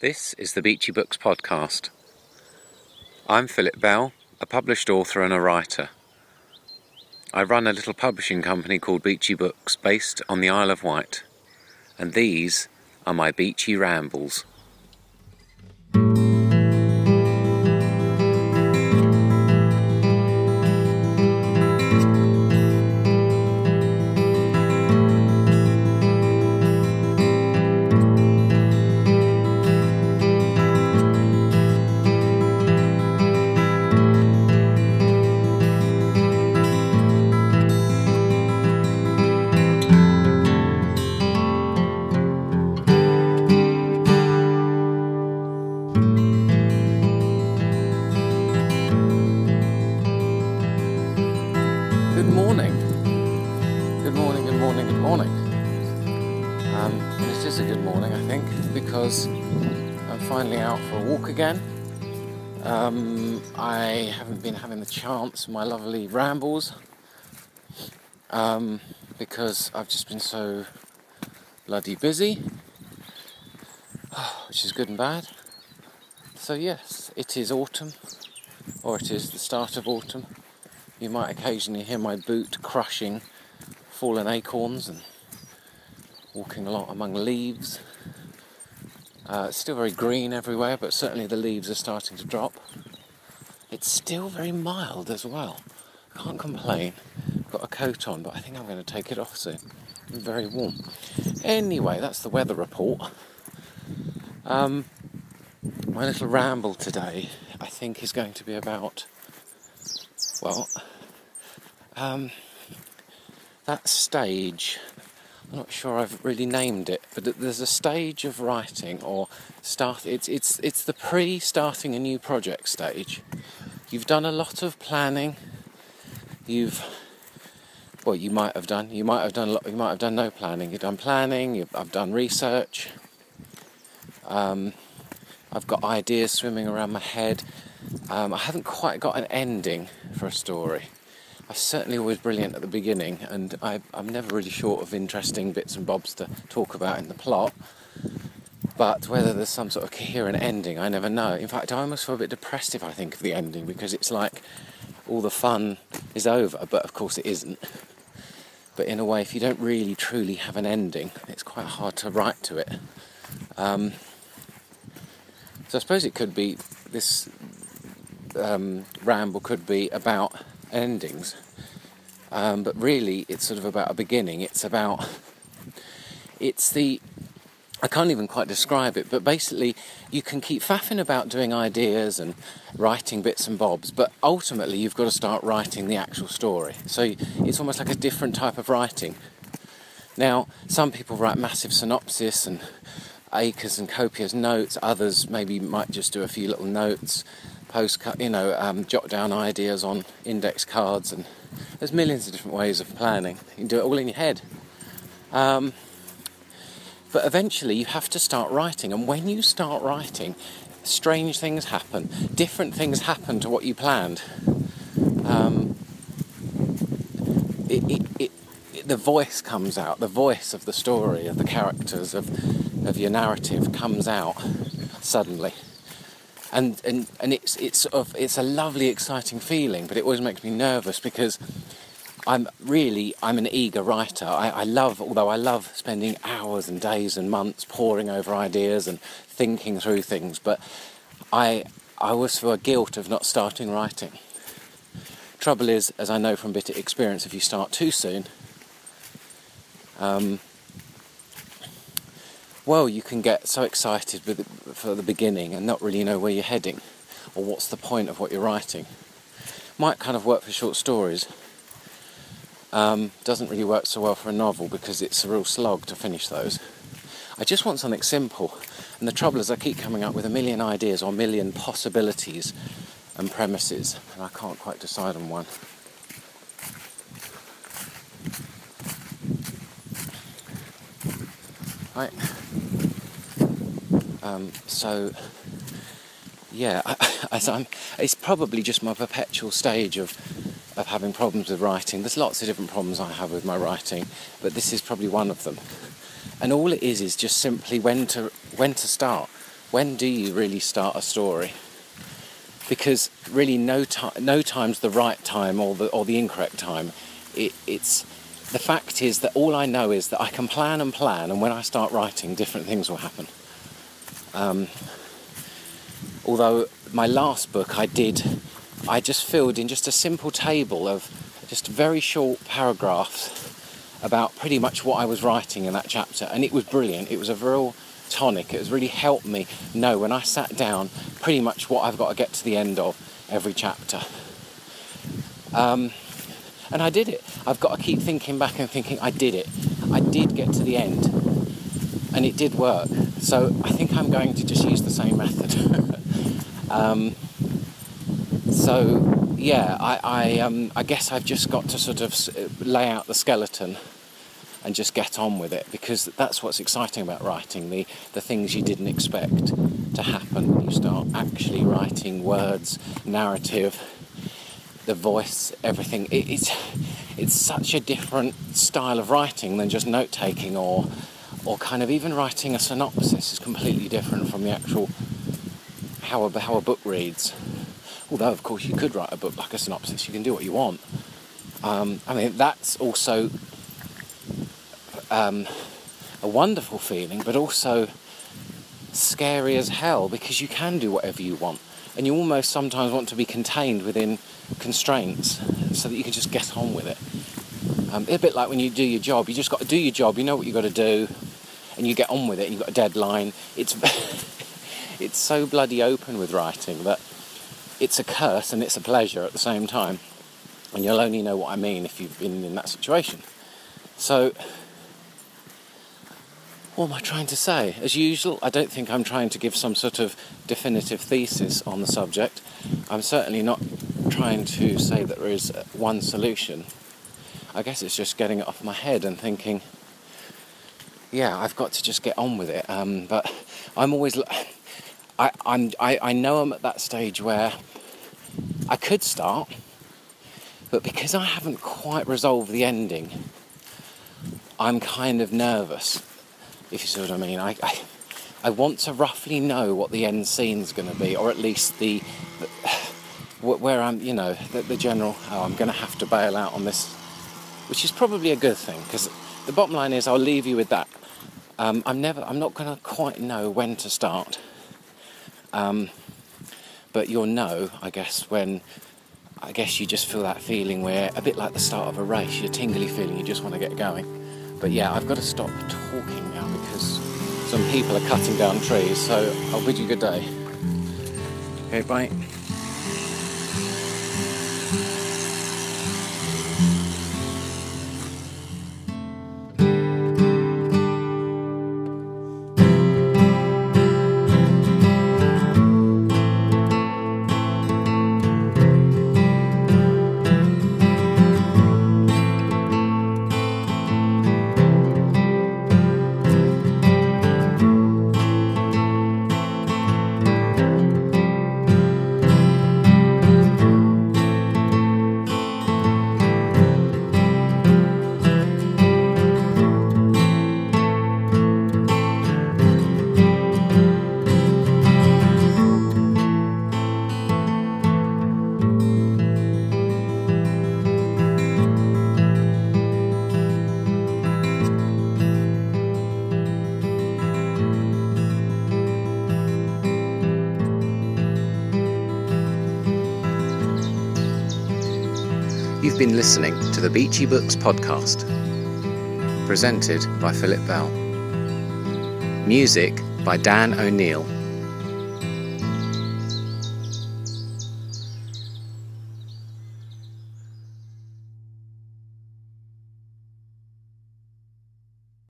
This is the Beachy Books podcast. I'm Philip Bell, a published author and a writer. I run a little publishing company called Beachy Books based on the Isle of Wight, and these are my beachy rambles. Morning. Good morning, good morning, good morning. Um, it is a good morning, I think, because I'm finally out for a walk again. Um, I haven't been having the chance of my lovely rambles um, because I've just been so bloody busy, which is good and bad. So, yes, it is autumn, or it is the start of autumn. You might occasionally hear my boot crushing fallen acorns and walking along among leaves. Uh, it's still very green everywhere, but certainly the leaves are starting to drop. It's still very mild as well. Can't complain. Got a coat on, but I think I'm going to take it off soon. Very warm. Anyway, that's the weather report. Um, my little ramble today, I think, is going to be about well, um, that stage, I'm not sure I've really named it, but there's a stage of writing or start. It's it's it's the pre-starting a new project stage. You've done a lot of planning. You've well, you might have done. You might have done. a lot- You might have done no planning. You've done planning. You've, I've done research. Um, I've got ideas swimming around my head. Um, I haven't quite got an ending for a story. I'm certainly always brilliant at the beginning, and I, I'm never really short of interesting bits and bobs to talk about in the plot. But whether there's some sort of coherent ending, I never know. In fact, I almost feel a bit depressed if I think of the ending because it's like all the fun is over, but of course it isn't. But in a way, if you don't really truly have an ending, it's quite hard to write to it. Um, so I suppose it could be this um, ramble could be about endings, um, but really it's sort of about a beginning. It's about it's the I can't even quite describe it, but basically you can keep faffing about doing ideas and writing bits and bobs, but ultimately you've got to start writing the actual story. So it's almost like a different type of writing. Now, some people write massive synopsis and acres and copious notes. Others maybe might just do a few little notes, post, you know, um, jot down ideas on index cards, and there's millions of different ways of planning. You can do it all in your head. Um, but eventually, you have to start writing, and when you start writing, strange things happen. Different things happen to what you planned. Um, it, it, it, the voice comes out, the voice of the story, of the characters, of, of your narrative comes out suddenly. And, and, and it's, it's, sort of, it's a lovely, exciting feeling, but it always makes me nervous because I'm really I'm an eager writer. I, I love, although I love spending hours and days and months poring over ideas and thinking through things, but I I always feel a guilt of not starting writing. Trouble is, as I know from bitter experience, if you start too soon, um, well, you can get so excited with for the beginning and not really know where you're heading or what's the point of what you're writing. Might kind of work for short stories. Um, doesn't really work so well for a novel because it's a real slog to finish those. I just want something simple, and the trouble is I keep coming up with a million ideas or a million possibilities and premises, and I can't quite decide on one. Right. Um, so, yeah, I, I'm, it's probably just my perpetual stage of of having problems with writing. There's lots of different problems I have with my writing, but this is probably one of them. And all it is is just simply when to when to start. when do you really start a story? Because really, no time, no time's the right time or the or the incorrect time. It, it's the fact is that all I know is that I can plan and plan, and when I start writing, different things will happen. Um, although my last book I did, I just filled in just a simple table of just very short paragraphs about pretty much what I was writing in that chapter, and it was brilliant. It was a real tonic. It has really helped me know when I sat down pretty much what I've got to get to the end of every chapter. Um, and I did it. I've got to keep thinking back and thinking, I did it. I did get to the end. And it did work. So I think I'm going to just use the same method. um, so, yeah, I, I, um, I guess I've just got to sort of lay out the skeleton and just get on with it because that's what's exciting about writing the, the things you didn't expect to happen when you start actually writing words, narrative, the voice, everything. It, it's, it's such a different style of writing than just note taking or, or kind of even writing a synopsis is completely different from the actual how a, how a book reads. Although, of course, you could write a book like a synopsis, you can do what you want. Um, I mean, that's also um, a wonderful feeling, but also scary as hell because you can do whatever you want. And you almost sometimes want to be contained within constraints so that you can just get on with it. Um, a bit like when you do your job, you just got to do your job, you know what you've got to do, and you get on with it, you've got a deadline. It's, it's so bloody open with writing that it's a curse and it's a pleasure at the same time. And you'll only know what I mean if you've been in that situation. So, what am I trying to say? As usual, I don't think I'm trying to give some sort of definitive thesis on the subject. I'm certainly not trying to say that there is one solution. I guess it's just getting it off my head and thinking, yeah, I've got to just get on with it. Um, but I'm always, I, I'm, I, I know I'm at that stage where I could start, but because I haven't quite resolved the ending, I'm kind of nervous if you see what I mean. I, I, I want to roughly know what the end scene's going to be, or at least the, the where I'm, you know, the, the general. Oh, I'm going to have to bail out on this, which is probably a good thing because the bottom line is I'll leave you with that. Um, I'm never, I'm not going to quite know when to start, um, but you'll know, I guess, when I guess you just feel that feeling where a bit like the start of a race, you're tingly feeling, you just want to get going. But yeah, I've got to stop talking because some people are cutting down trees. So I'll bid you good day. Okay, bye. You've been listening to the Beachy Books podcast, presented by Philip Bell. Music by Dan O'Neill.